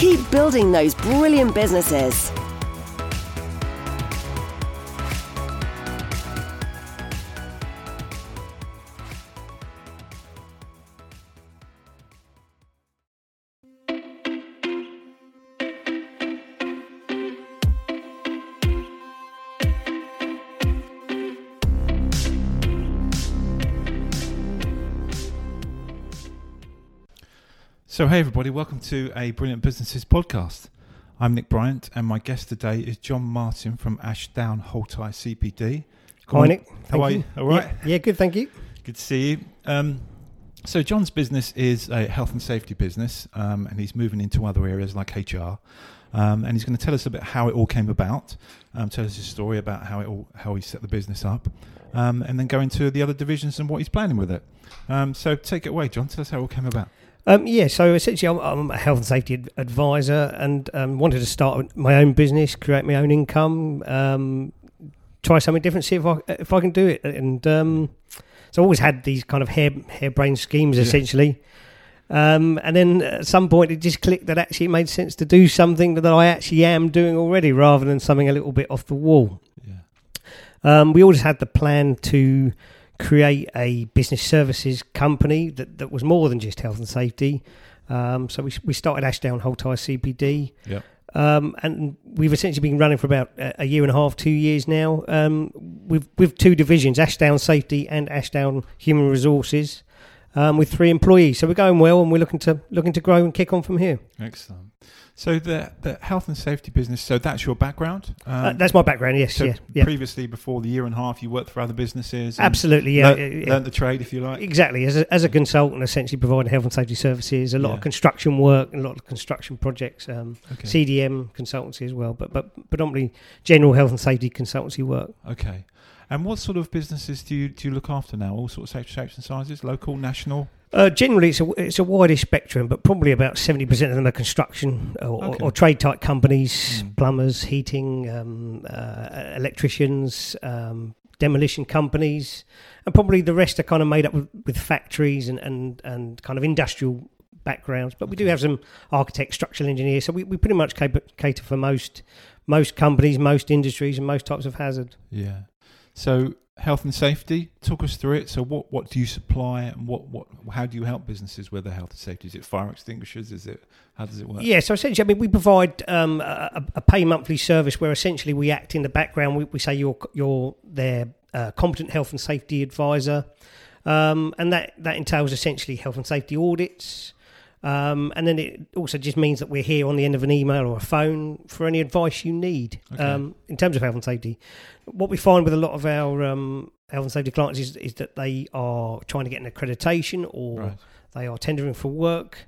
Keep building those brilliant businesses. So, hey everybody, welcome to a Brilliant Businesses podcast. I'm Nick Bryant, and my guest today is Jon Martin from Ashdown Holtye CPD. Good Hi. Nick. How Thank are you. you? All right. Yeah, yeah, good. Thank you. Good to see you. Um, so, Jon's business is a health and safety business, um, and he's moving into other areas like HR. Um, and he's going to tell us a bit how it all came about, um, tell us his story about how it all, how he set the business up, um, and then go into the other divisions and what he's planning with it. Um, so, take it away, Jon. Tell us how it all came about. Um, yeah, so essentially, I'm, I'm a health and safety ad- advisor, and um, wanted to start my own business, create my own income, um, try something different, see if I if I can do it. And um, so, I always had these kind of hair harebrained schemes, Yeah. essentially. Um, and then at some point, it just clicked that actually it made sense to do something that I actually am doing already, rather than something a little bit off the wall. Yeah. Um, we always had the plan to create a business services company that, that was more than just health and safety. Um, so we, we started Ashdown Holtye CPD. Yep. Um, and we've essentially been running for about a a year and a half, two years now. Um, with with two divisions, Ashdown Safety and Ashdown Human Resources, um, with three employees. So we're going well, and we're looking to looking to grow and kick on from here. Excellent. So the the health and safety business. So that's your background. Um, uh, that's my background. Yes, so yeah, yeah, previously, before the year and a half, you worked for other businesses. absolutely, yeah. learnt, yeah, learnt the trade, if you like. Exactly. As a, as a consultant, essentially providing health and safety services, a lot Yeah. of construction work, and a lot of construction projects, um, Okay. CDM consultancy as well, but but predominantly general health and safety consultancy work. Okay. And what sort of businesses do you do you look after now? All sorts of shapes and sizes, local, national. Uh, generally, it's a it's a wider spectrum, but probably about seventy percent of them are construction or, Okay. or trade type companies, Mm. plumbers, heating, um, uh, electricians, um, demolition companies, and probably the rest are kind of made up with, with factories and, and and kind of industrial backgrounds. But we do have some architects, structural engineers, so we, we pretty much cater, cater for most most companies, most industries, and most types of hazard. Yeah. So health and safety. Talk us through it. So what what do you supply, and what what how do you help businesses with their health and safety? Is it fire extinguishers? Is it how does it work? Yeah, so essentially, I mean, we provide um, a, a pay monthly service where essentially we act in the background. We, we say you're you're their uh, competent health and safety advisor, um, and that that entails essentially health and safety audits. Um, and then it also just means that we're here on the end of an email or a phone for any advice you need Okay. um, in terms of health and safety. What we find with a lot of our um, health and safety clients is, is that they are trying to get an accreditation or Right. they are tendering for work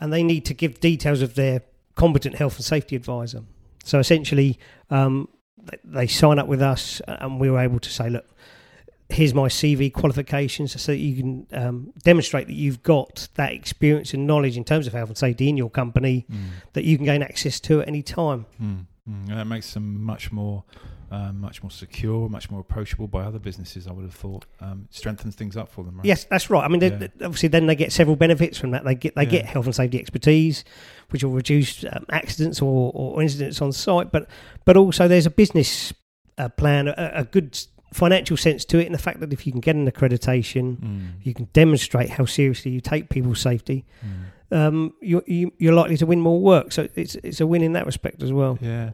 and they need to give details of their competent health and safety advisor. So essentially, um, they, they sign up with us and we were able to say, look, here's my CV qualifications so that you can um, demonstrate that you've got that experience and knowledge in terms of health and safety in your company Mm. that you can gain access to at any time. Mm. Mm. And that makes them much more. Um, much more secure, much more approachable by other businesses. I would have thought um, strengthens things up for them. Right? Yes, that's right. I mean, they- Yeah. they- obviously, then they get several benefits from that. They get they Yeah. get health and safety expertise, which will reduce um, accidents or, or incidents on site. But but also there's a business uh, plan, a, a good financial sense to it, and the fact that if you can get an accreditation, Mm. you can demonstrate how seriously you take people's safety. Mm. Um, you, you you're likely to win more work. So it's it's a win in that respect as well. Yeah.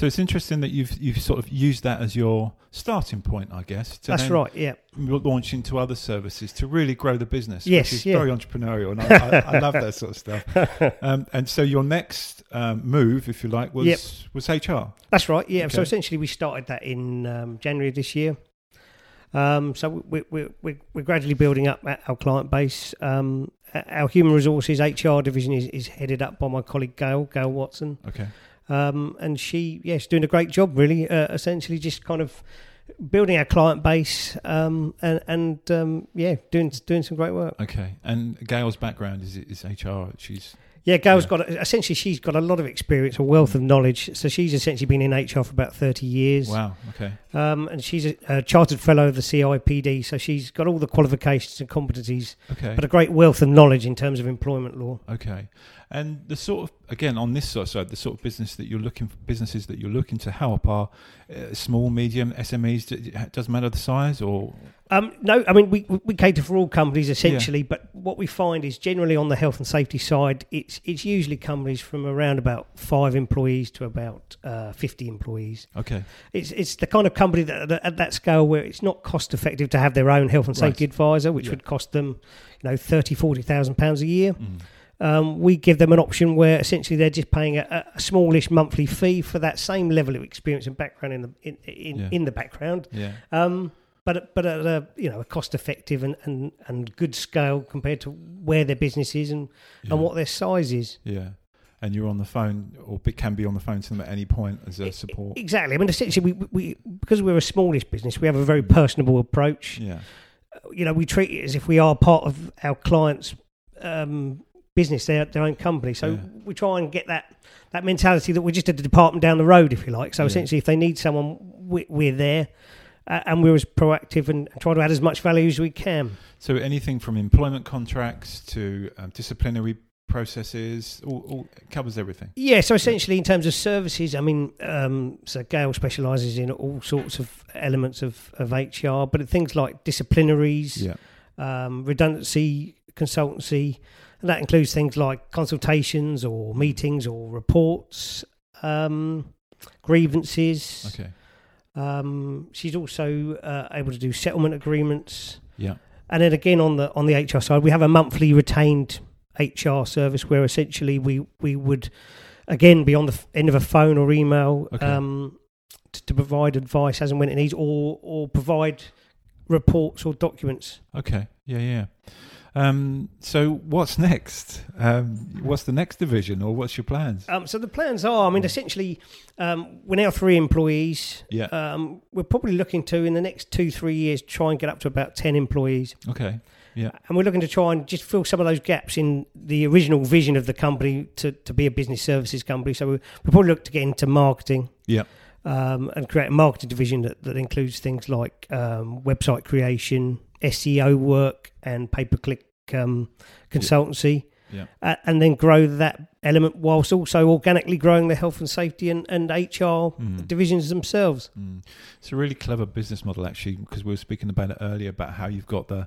So it's interesting that you've you've sort of used that as your starting point, I guess. To That's right. Yeah. Launch into other services to really grow the business. Yes, which is yeah. very entrepreneurial, and I, I, I love that sort of stuff. Um, and so your next um, move, if you like, was Yep. was HR. That's right. Yeah. So essentially, we started that in um, January of this year. Um, so we, we, we, we're gradually building up our client base. Um, our human resources HR division is, is headed up by my colleague Gail, Gail Watson. Okay. Um, and she, yeah, she's doing a great job, really. Uh, essentially, just kind of building our client base um, and, and um, yeah, doing doing some great work. Okay. And Gail's background is is HR. She's Yeah, Gail's Yeah. got essentially she's got a lot of experience, a wealth of knowledge. So she's essentially been in HR for about thirty years. wow. Okay. Um, and she's a, a chartered fellow of the CIPD, so she's got all the qualifications and competencies, Okay. but a great wealth of knowledge in terms of employment law. Okay, and the sort of again on this sort of side, the sort of business that you're looking for, businesses that you're looking to help are uh, small, medium, SMEs. Doesn't matter the size, or Um, no, I mean we we cater for all companies essentially, but what we find is generally on the health and safety side, it's it's usually companies from around about five employees to about uh, fifty employees. okay, It's it's the kind of company that, that at that scale where it's not cost effective to have their own health and safety Right. advisor, which Yeah. would cost them, you know, thirty forty thousand pounds a year. mm. Um, we give them an option where essentially they're just paying a, a smallish monthly fee for that same level of experience and background in the in in, Yeah. in the background. yeah, Um, but but at a you know a cost effective and, and, and good scale compared to where their business is and, yeah. and what their size is. yeah. And you're on the phone, or can be on the phone to them at any point as a support. Exactly. I mean, essentially, we, we because we're a smallish business, we have a very personable approach. Yeah, You know, we treat it as if we are part of our clients' um, business, their their own company. So Yeah. we try and get that that mentality that we're just at a department down the road, if you like. So Yeah. essentially, if they need someone, we, we're there, uh, and we're as proactive and try to add as much value as we can. So anything from employment contracts to um, disciplinary processes, all, all covers everything. Yeah, so essentially, in terms of services, I mean, um, so Gail specialises in all sorts of elements of, of HR, but things like disciplinaries, Yeah, um, redundancy, consultancy, and that includes things like consultations or meetings or reports, um, grievances. okay, Um, she's also uh, able to do settlement agreements. yeah, And then again on the on the HR side, we have a monthly retained HR service where essentially we we would again be on the end of a phone or email Okay. um, to, to provide advice as and when it needs, or or provide reports or documents. okay, yeah, yeah. Um, so what's next? Um, what's the next division, or what's your plans? Um, so the plans are, I mean, essentially, um, we're now three employees. Yeah. Um, we're probably looking to in the next two three years try and get up to about ten employees. Okay, yeah, And we're looking to try and just fill some of those gaps in the original vision of the company to, to be a business services company. So we we probably look to get into marketing yeah, um, and create a marketing division that, that includes things like um, website creation, SEO work, and pay per click um, consultancy. yeah. Uh, and then grow that element whilst also organically growing the health and safety and, and HR Mm. divisions themselves. Mm. It's a really clever business model, actually, because we were speaking about it earlier about how you've got the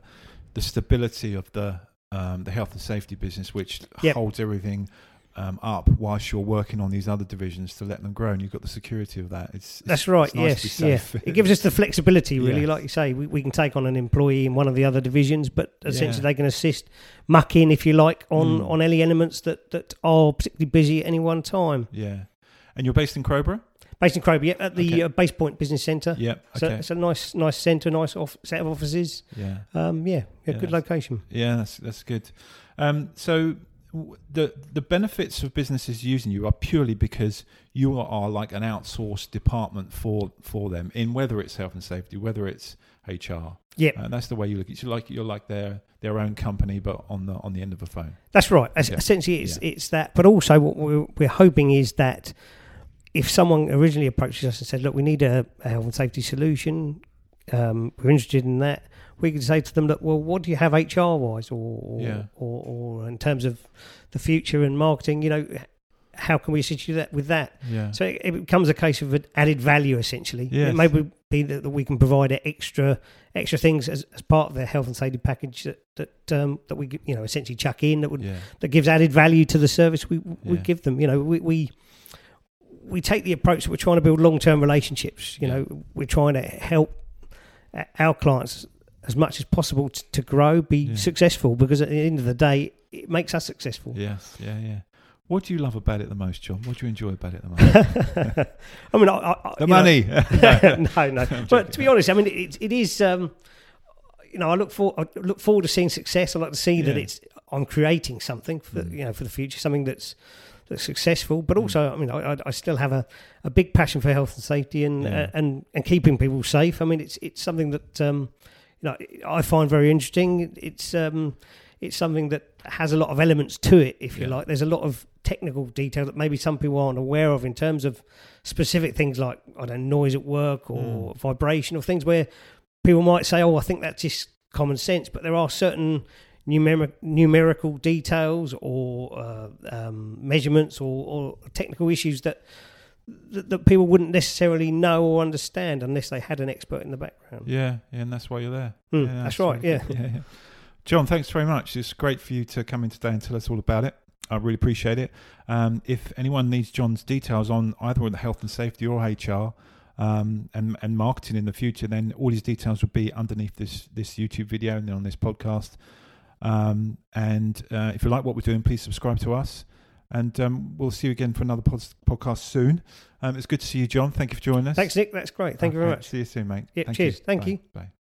the stability of the um, the health and safety business, which Yep. holds everything um, up whilst you're working on these other divisions to let them grow, and you've got the security of that. It's, it's That's right. it's nice yes, yeah. It gives us the flexibility, really. Yes. Like you say, we, we can take on an employee in one of the other divisions, but essentially Yeah. they can assist, muck in, if you like, on Mm. on any elements that that are particularly busy at any one time. yeah. And you're based in Crowborough. Based in Crowby, yeah, at the Okay. uh, Base Point Business Centre. Yeah. So Okay. it's a nice, nice centre, nice off, set of offices. yeah. Um, yeah, yeah, Yeah, good location. Yeah, that's that's good. Um, so the the benefits of businesses using you are purely because you are like an outsourced department for for them in whether it's health and safety, whether it's HR. Yep. Uh, that's the way you look. It's like you're like their their own company, but on the on the end of a phone. That's right. Yeah. Essentially, it's it's that. But also, what we're, we're hoping is that if someone originally approaches us and said, "Look, we need a, a health and safety solution. Um, we're interested in that," we can say to them, "Look, well, what do you have HR wise, or or, Yeah. or or in terms of the future and marketing? You know, how can we assist you that with that?" Yeah. So it, it becomes a case of an added value, essentially. Yes. It may be that, that we can provide extra extra things as, as part of their health and safety package that that um, that we you know essentially chuck in that would yeah. that gives added value to the service we we Yeah. give them. You know, we, we we take the approach that we're trying to build long term relationships. You know, we're trying to help our clients as much as possible to, to grow, be Yeah. successful, because at the end of the day, it makes us successful. Yes. Yeah. Yeah. What do you love about it the most, Jon? What do you enjoy about it the most? I mean, I, I, the money. no, no. I'm But to be honest, I mean, it, it is. Um, you know, I look for I look forward to seeing success. I like to see that it's I'm creating something for Mm. you know for the future, something that's that's successful. But Mm. also, I mean, I, I- I still have a, a big passion for health and safety and Yeah. uh, and and keeping people safe. I mean, it's it's something that um, you know I find very interesting. It's um, it's something that has a lot of elements to it, if you Yeah. like. There's a lot of technical detail that maybe some people aren't aware of in terms of specific things like I don't know noise at work or Mm. vibration or things where people might say, "Oh, I think that's just common sense," but there are certain numeric, numerical details or uh, um, measurements or, or technical issues that, that that people wouldn't necessarily know or understand unless they had an expert in the background. Yeah, yeah, and that's why you're there. Hmm, Yeah, that's right. Yeah. yeah, yeah. Jon, thanks very much. It's great for you to come in today and tell us all about it. I really appreciate it. Um, if anyone needs Jon's details on either the health and safety or HR um, and, and marketing in the future, then all his details will be underneath this this YouTube video and then on this podcast. Um, and uh, if you like what we're doing, please subscribe to us. And um, we'll see you again for another pod- podcast soon. Um, it's good to see you, Jon. Thank you for joining us. Thanks, Nick. That's great. Thank you very much. See you soon, mate. Yeah, Thank cheers. You. Thank Bye. you. Bye.